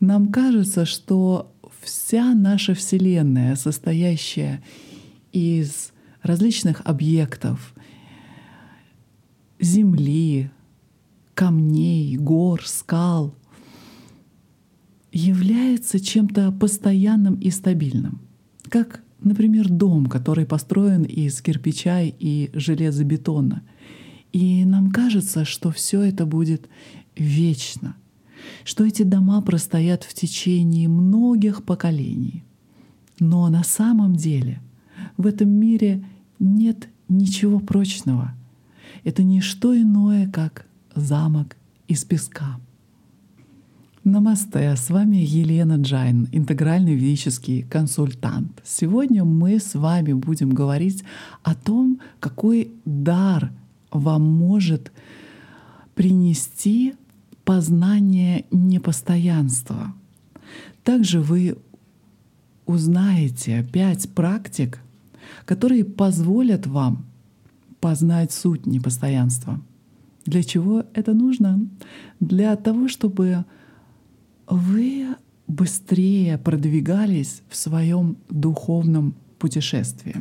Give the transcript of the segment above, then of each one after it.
Нам кажется, что вся наша Вселенная, состоящая из различных объектов, земли, камней, гор, скал, является чем-то постоянным и стабильным. Как, например, дом, который построен из кирпича и железобетона. И нам кажется, что все это будет вечно — что эти дома простоят в течение многих поколений. Но на самом деле в этом мире нет ничего прочного. Это не что иное, как замок из песка. Намасте, с вами Елена Джайн, интегральный ведический консультант. Сегодня мы с вами будем говорить о том, какой дар вам может принести познание непостоянства. Также вы узнаете пять практик, которые позволят вам познать суть непостоянства. Для чего это нужно? Для того, чтобы вы быстрее продвигались в своем духовном путешествии,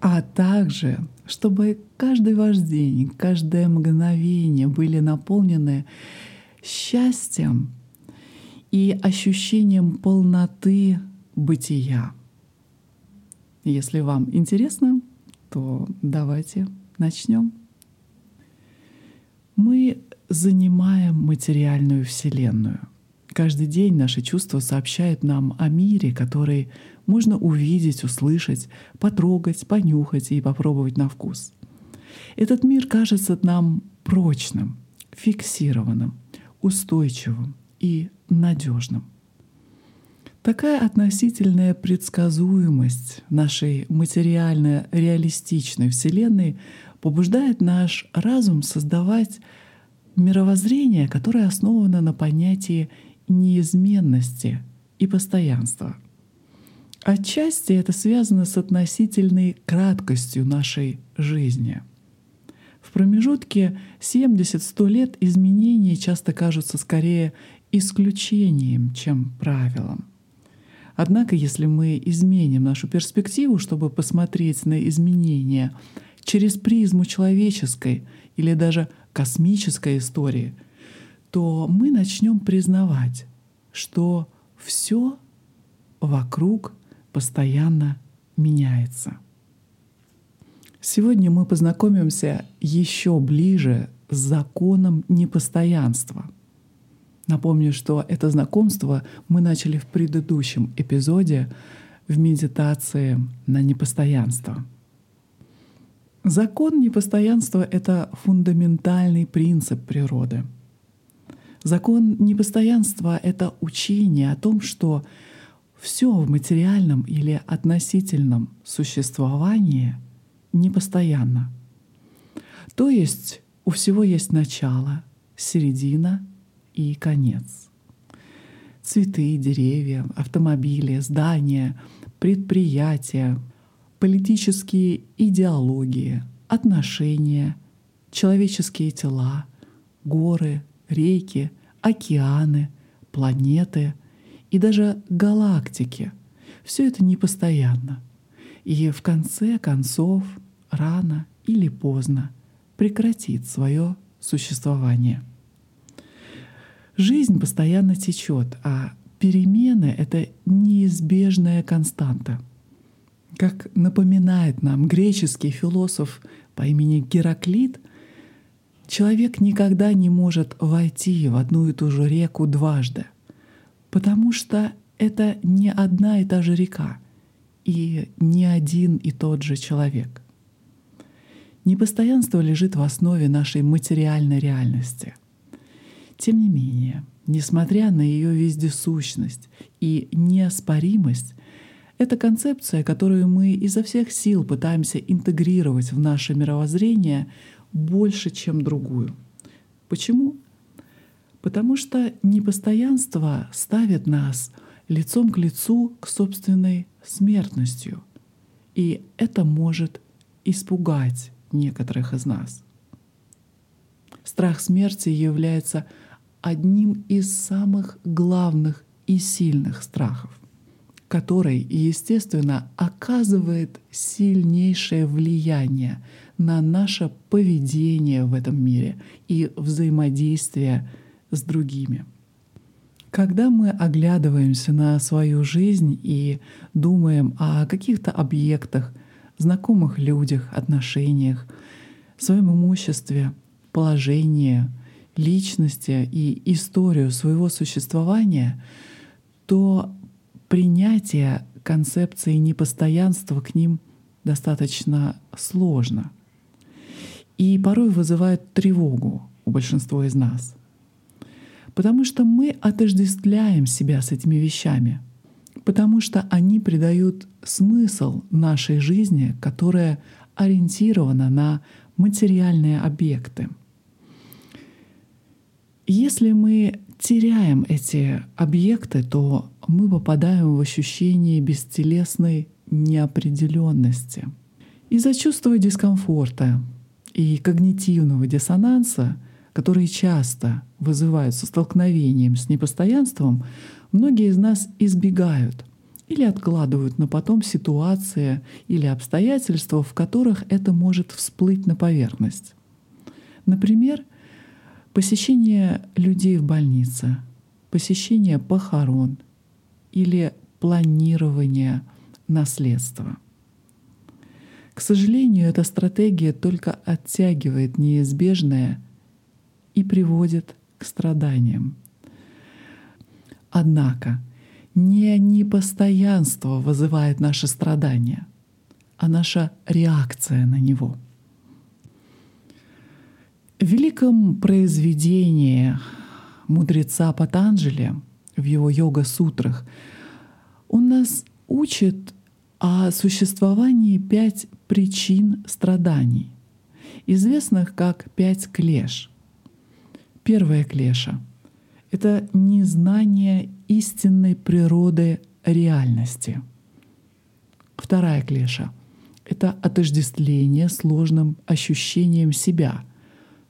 а также чтобы каждый ваш день, каждое мгновение были наполнены счастьем и ощущением полноты бытия. Если вам интересно, то давайте начнем. Мы занимаем материальную Вселенную. Каждый день наши чувства сообщают нам о мире, который можно увидеть, услышать, потрогать, понюхать и попробовать на вкус. Этот мир кажется нам прочным, фиксированным, устойчивым и надежным. Такая относительная предсказуемость нашей материально-реалистичной Вселенной побуждает наш разум создавать мировоззрение, которое основано на понятии неизменности и постоянства. Отчасти это связано с относительной краткостью нашей жизни — в промежутке 70-100 лет изменения часто кажутся скорее исключением, чем правилом. Однако, если мы изменим нашу перспективу, чтобы посмотреть на изменения через призму человеческой или даже космической истории, то мы начнем признавать, что все вокруг постоянно меняется. Сегодня мы познакомимся еще ближе с законом непостоянства. Напомню, что это знакомство мы начали в предыдущем эпизоде в медитации на непостоянство. Закон непостоянства — это фундаментальный принцип природы. Закон непостоянства — это учение о том, что все в материальном или относительном существовании — непостоянно. То есть у всего есть начало, середина и конец. Цветы, деревья, автомобили, здания, предприятия, политические идеологии, отношения, человеческие тела, горы, реки, океаны, планеты и даже галактики. Все это непостоянно. И в конце концов рано или поздно прекратит свое существование. Жизнь постоянно течет, а перемены — это неизбежная константа. Как напоминает нам греческий философ по имени Гераклит, человек никогда не может войти в одну и ту же реку дважды, потому что это не одна и та же река и не один и тот же человек — Непостоянство лежит в основе нашей материальной реальности. Тем не менее, несмотря на ее вездесущность и неоспоримость, это концепция, которую мы изо всех сил пытаемся интегрировать в наше мировоззрение больше, чем другую. Почему? Потому что непостоянство ставит нас лицом к лицу к собственной смертностью. И это может испугать некоторых из нас. Страх смерти является одним из самых главных и сильных страхов, который, естественно, оказывает сильнейшее влияние на наше поведение в этом мире и взаимодействие с другими. Когда мы оглядываемся на свою жизнь и думаем о каких-то объектах, знакомых людях, отношениях, своем имуществе, положении, личности и историю своего существования, то принятие концепции непостоянства к ним достаточно сложно и порой вызывает тревогу у большинства из нас. Потому что мы отождествляем себя с этими вещами, потому что они придают смысл нашей жизни, которая ориентирована на материальные объекты. Если мы теряем эти объекты, то мы попадаем в ощущение бестелесной неопределенности. Из-за чувства дискомфорта и когнитивного диссонанса, которые часто вызываются столкновением с непостоянством, многие из нас избегают или откладывают на потом ситуации или обстоятельства, в которых это может всплыть на поверхность. Например, посещение людей в больнице, посещение похорон или планирование наследства. К сожалению, эта стратегия только оттягивает неизбежное и приводит страданиям. Однако не непостоянство вызывает наше страдание, а наша реакция на него. В великом произведении мудреца Патанджали в его йога-сутрах он нас учит о существовании пять причин страданий, известных как пять клеш. Первая клеша — это незнание истинной природы реальности. Вторая клеша — это отождествление сложным ощущением себя,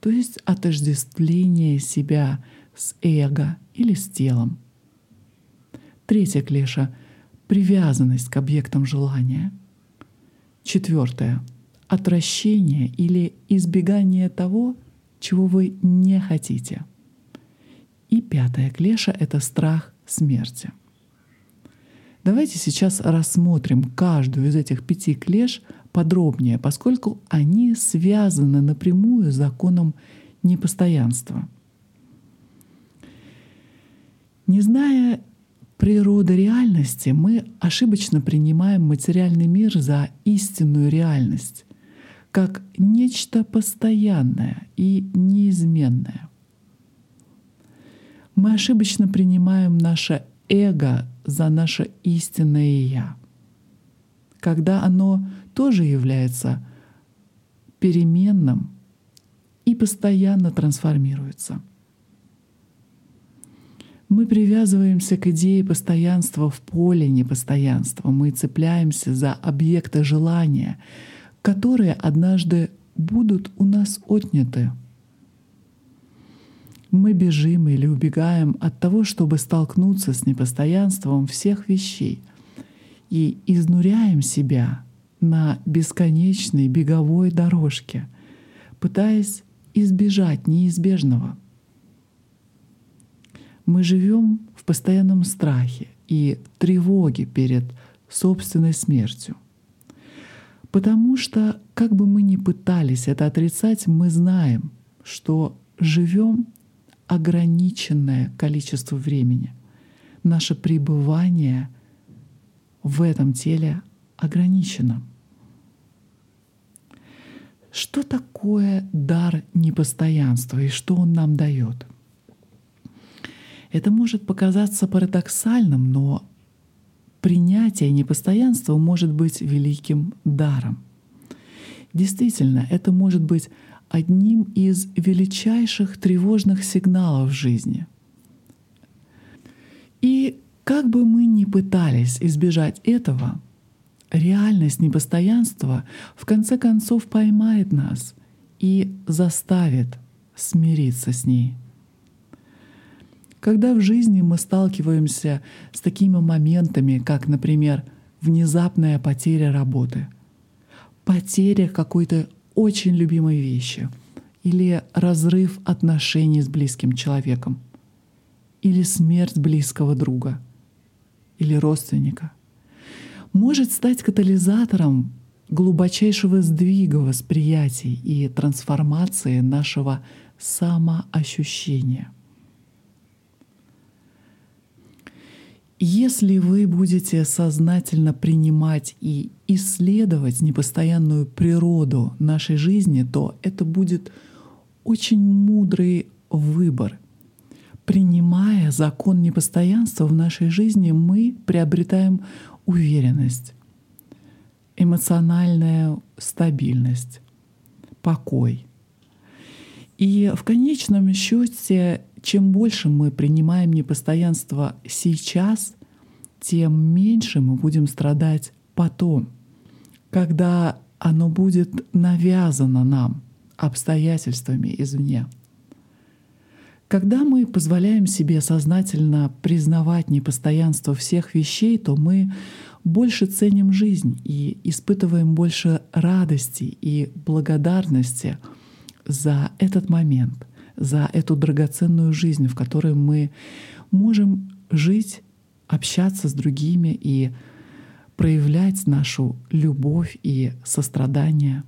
то есть отождествление себя с эго или с телом. Третья клеша — привязанность к объектам желания. Четвертое — отвращение или избегание того, чего вы не хотите. И пятая клеша — это страх смерти. Давайте сейчас рассмотрим каждую из этих пяти клеш подробнее, поскольку они связаны напрямую с законом непостоянства. Не зная природы реальности, мы ошибочно принимаем материальный мир за истинную реальность, как нечто постоянное и неизменное. Мы ошибочно принимаем наше эго за наше истинное «я», когда оно тоже является переменным и постоянно трансформируется. Мы привязываемся к идее постоянства в поле непостоянства. Мы цепляемся за объекты желания, которые однажды будут у нас отняты — мы бежим или убегаем от того, чтобы столкнуться с непостоянством всех вещей и изнуряем себя на бесконечной беговой дорожке, пытаясь избежать неизбежного. Мы живем в постоянном страхе и тревоге перед собственной смертью. Потому что, как бы мы ни пытались это отрицать, мы знаем, что живем ограниченное количество времени. Наше пребывание в этом теле ограничено. Что такое дар непостоянства и что он нам дает? Это может показаться парадоксальным, но принятие непостоянства может быть великим даром. Действительно, это может быть одним из величайших тревожных сигналов в жизни. И как бы мы ни пытались избежать этого, реальность непостоянства в конце концов поймает нас и заставит смириться с ней. Когда в жизни мы сталкиваемся с такими моментами, как, например, внезапная потеря работы, потеря какой-то очень любимой вещи или разрыв отношений с близким человеком, или смерть близкого друга или родственника, может стать катализатором глубочайшего сдвига восприятий и трансформации нашего самоощущения. Если вы будете сознательно принимать и исследовать непостоянную природу нашей жизни, то это будет очень мудрый выбор. Принимая закон непостоянства в нашей жизни, мы приобретаем уверенность, эмоциональная стабильность, покой. И в конечном счете, чем больше мы принимаем непостоянство сейчас, тем меньше мы будем страдать потом, когда оно будет навязано нам обстоятельствами извне. Когда мы позволяем себе сознательно признавать непостоянство всех вещей, то мы больше ценим жизнь и испытываем больше радости и благодарности за этот момент, за эту драгоценную жизнь, в которой мы можем жить, общаться с другими и проявлять нашу любовь и сострадание,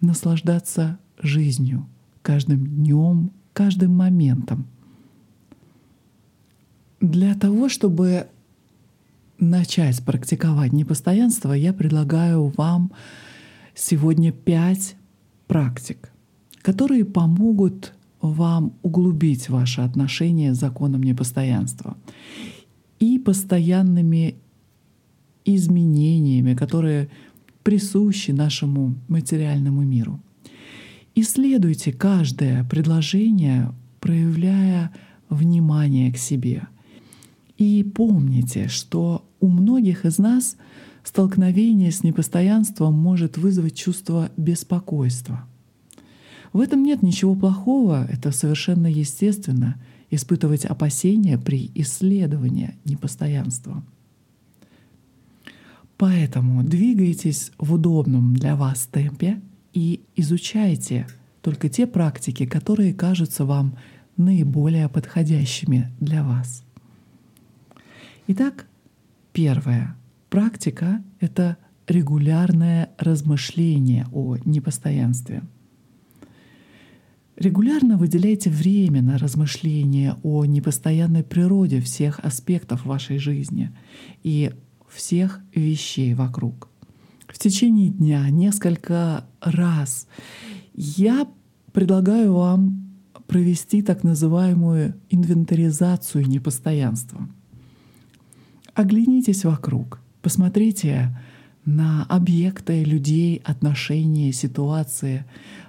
наслаждаться жизнью каждым днем, каждым моментом. Для того, чтобы начать практиковать непостоянство, я предлагаю вам сегодня пять практик, которые помогут вам углубить ваши отношения с законом непостоянства и постоянными изменениями, которые присущи нашему материальному миру. Исследуйте каждое предложение, проявляя внимание к себе. И помните, что у многих из нас столкновение с непостоянством может вызвать чувство беспокойства. В этом нет ничего плохого, это совершенно естественно испытывать опасения при исследовании непостоянства. Поэтому двигайтесь в удобном для вас темпе и изучайте только те практики, которые кажутся вам наиболее подходящими для вас. Итак, первая практика — это регулярное размышление о непостоянстве. Регулярно выделяйте время на размышление о непостоянной природе всех аспектов вашей жизни и всех вещей вокруг. В течение дня несколько раз я предлагаю вам провести так называемую инвентаризацию непостоянства. Оглянитесь вокруг, посмотрите на объекты, людей, отношения, ситуации,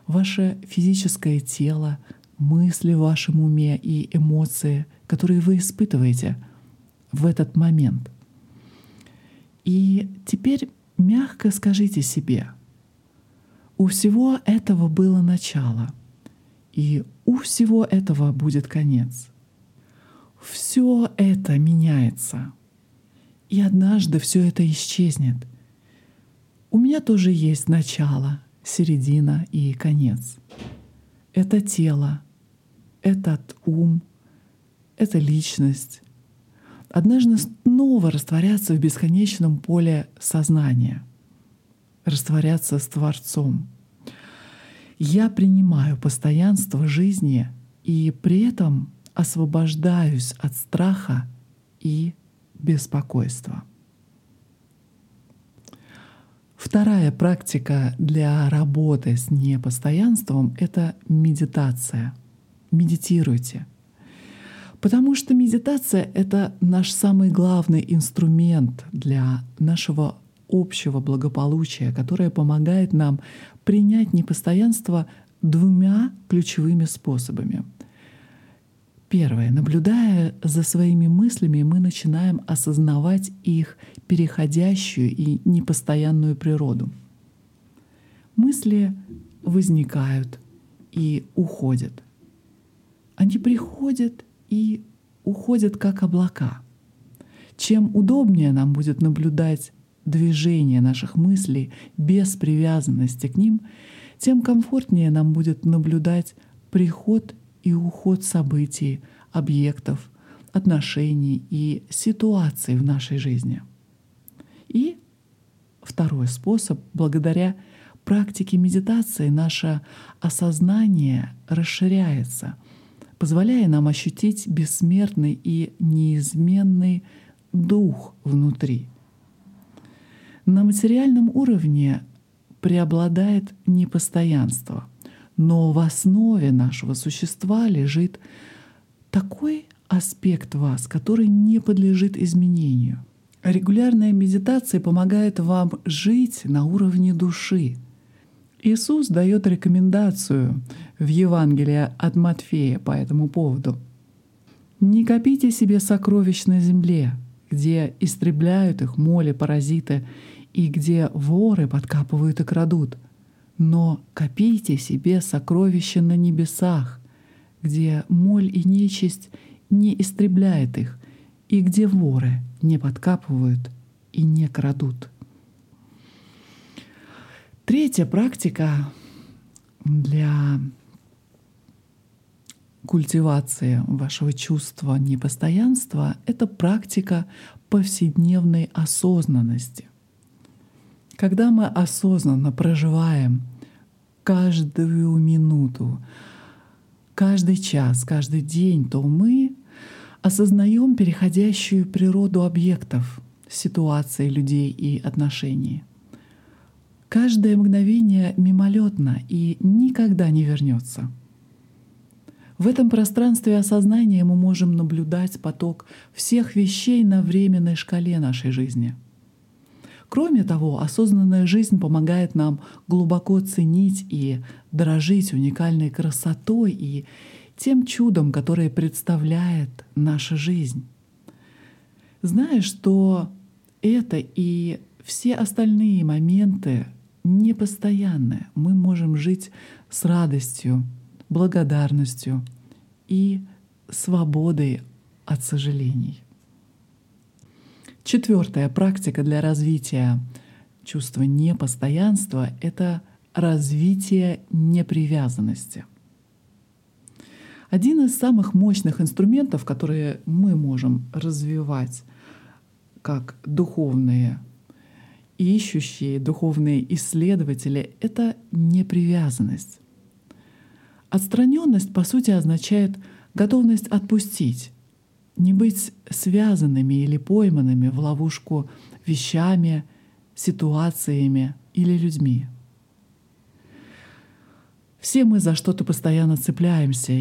ваше физическое тело, мысли в вашем уме и эмоции, которые вы испытываете в этот момент. И теперь мягко скажите себе, у всего этого было начало, и у всего этого будет конец. Все это меняется, и однажды все это исчезнет. У меня тоже есть начало, середина и конец. Это тело, этот ум, это личность. Однажды снова растворяться в бесконечном поле сознания, растворяться с Творцом. Я принимаю постоянство жизни и при этом освобождаюсь от страха и беспокойства. Вторая практика для работы с непостоянством — это медитация. Медитируйте. Потому что медитация — это наш самый главный инструмент для нашего общего благополучия, которое помогает нам принять непостоянство двумя ключевыми способами. Первое. Наблюдая за своими мыслями, мы начинаем осознавать их переходящую и непостоянную природу. Мысли возникают и уходят. Они приходят и уходят как облака. Чем удобнее нам будет наблюдать движение наших мыслей без привязанности к ним, тем комфортнее нам будет наблюдать приход и уход событий, объектов, отношений и ситуаций в нашей жизни. И второй способ, благодаря практике медитации наше осознание расширяется, позволяя нам ощутить бессмертный и неизменный дух внутри. На материальном уровне преобладает непостоянство, но в основе нашего существа лежит такой аспект вас, который не подлежит изменению. Регулярная медитация помогает вам жить на уровне души. Иисус дает рекомендацию в Евангелии от Матфея по этому поводу. «Не копите себе сокровищ на земле, где истребляют их моли, паразиты, и где воры подкапывают и крадут. Но копите себе сокровища на небесах, где моль и нечисть не истребляет их, и где воры не подкапывают и не крадут. Третья практика для культивации вашего чувства непостоянства — это практика повседневной осознанности. Когда мы осознанно проживаем каждую минуту, каждый час, каждый день, то мы осознаем переходящую природу объектов, ситуаций, людей и отношений. Каждое мгновение мимолетно и никогда не вернется — в этом пространстве осознания мы можем наблюдать поток всех вещей на временной шкале нашей жизни. Кроме того, осознанная жизнь помогает нам глубоко ценить и дорожить уникальной красотой и тем чудом, которое представляет наша жизнь. Зная, что это и все остальные моменты непостоянны, мы можем жить с радостью, благодарностью и свободой от сожалений. Четвертая практика для развития чувства непостоянства — это развитие непривязанности. Один из самых мощных инструментов, которые мы можем развивать как духовные ищущие, духовные исследователи, это непривязанность. Отстраненность, по сути, означает готовность отпустить, не быть связанными или пойманными в ловушку вещами, ситуациями или людьми. Все мы за что-то постоянно цепляемся,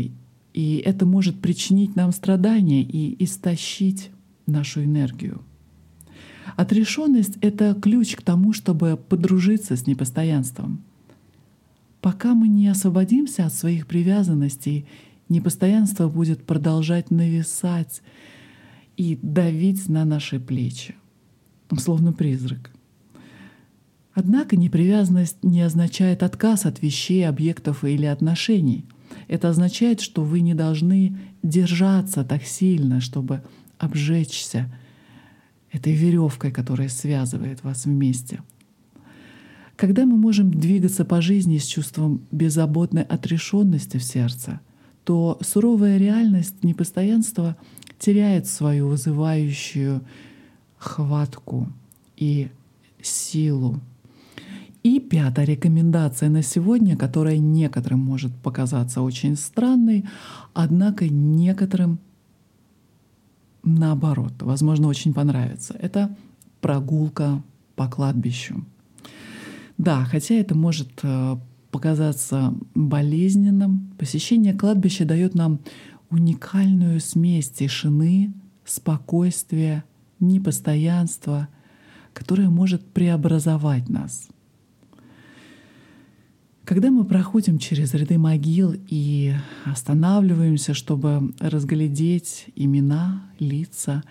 и это может причинить нам страдания и истощить нашу энергию. Отрешенность — это ключ к тому, чтобы подружиться с непостоянством — Пока мы не освободимся от своих привязанностей, непостоянство будет продолжать нависать и давить на наши плечи, словно призрак. Однако непривязанность не означает отказ от вещей, объектов или отношений. Это означает, что вы не должны держаться так сильно, чтобы обжечься этой веревкой, которая связывает вас вместе — когда мы можем двигаться по жизни с чувством беззаботной отрешенности в сердце, то суровая реальность непостоянства теряет свою вызывающую хватку и силу. И пятая рекомендация на сегодня, которая некоторым может показаться очень странной, однако некоторым наоборот, возможно, очень понравится. Это прогулка по кладбищу. Да, хотя это может э, показаться болезненным, посещение кладбища дает нам уникальную смесь тишины, спокойствия, непостоянства, которая может преобразовать нас. Когда мы проходим через ряды могил и останавливаемся, чтобы разглядеть имена, лица,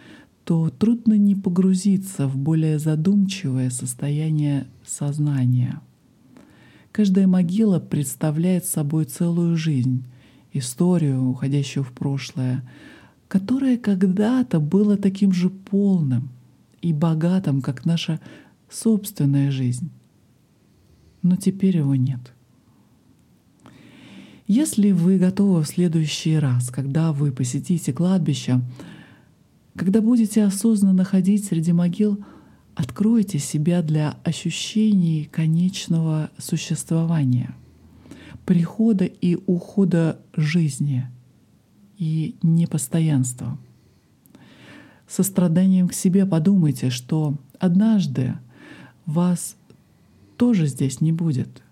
то трудно не погрузиться в более задумчивое состояние сознания. Каждая могила представляет собой целую жизнь, историю, уходящую в прошлое, которое когда-то было таким же полным и богатым, как наша собственная жизнь. Но теперь его нет. Если вы готовы в следующий раз, когда вы посетите кладбище, когда будете осознанно ходить среди могил, откройте себя для ощущений конечного существования, прихода и ухода жизни и непостоянства. Состраданием к себе подумайте, что однажды вас тоже здесь не будет —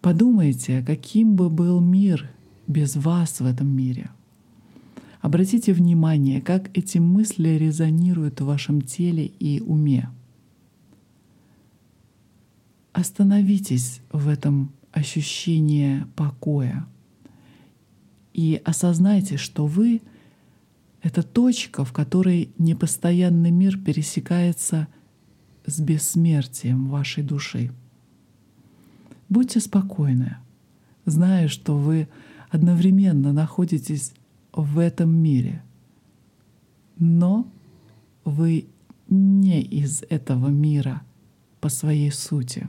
Подумайте, каким бы был мир без вас в этом мире. Обратите внимание, как эти мысли резонируют в вашем теле и уме. Остановитесь в этом ощущении покоя и осознайте, что вы — это точка, в которой непостоянный мир пересекается с бессмертием вашей души. Будьте спокойны, зная, что вы одновременно находитесь в этом мире, но вы не из этого мира по своей сути.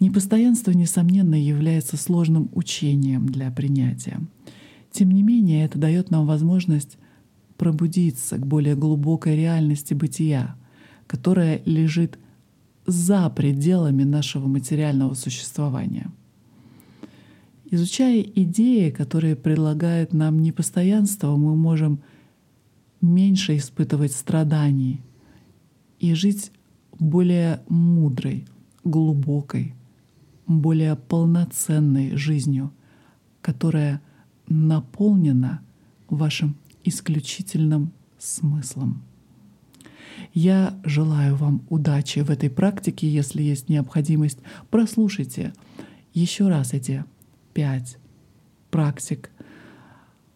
Непостоянство, несомненно, является сложным учением для принятия. Тем не менее, это дает нам возможность пробудиться к более глубокой реальности бытия, которая лежит за пределами нашего материального существования. Изучая идеи, которые предлагают нам непостоянство, мы можем меньше испытывать страданий и жить более мудрой, глубокой, более полноценной жизнью, которая наполнена вашим исключительным смыслом. Я желаю вам удачи в этой практике, если есть необходимость. Прослушайте еще раз эти пять практик,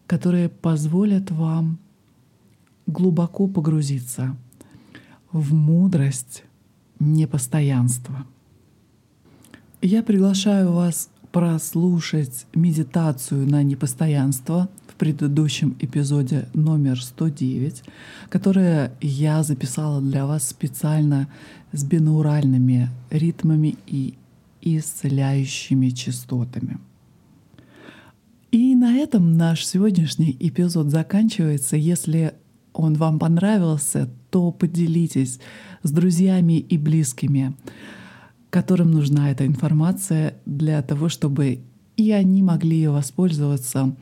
которые позволят вам глубоко погрузиться в мудрость непостоянства. Я приглашаю вас прослушать медитацию на непостоянство — в предыдущем эпизоде номер 109, которое я записала для вас специально с бинауральными ритмами и исцеляющими частотами. И на этом наш сегодняшний эпизод заканчивается. Если он вам понравился, то поделитесь с друзьями и близкими, которым нужна эта информация для того, чтобы и они могли воспользоваться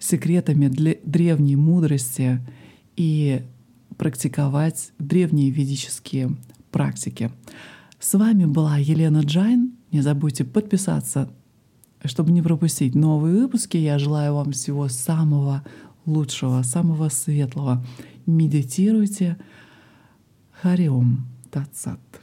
секретами для древней мудрости и практиковать древние ведические практики. С вами была Елена Джайн. Не забудьте подписаться, чтобы не пропустить новые выпуски. Я желаю вам всего самого лучшего, самого светлого. Медитируйте. Хари Ом Тат Сат.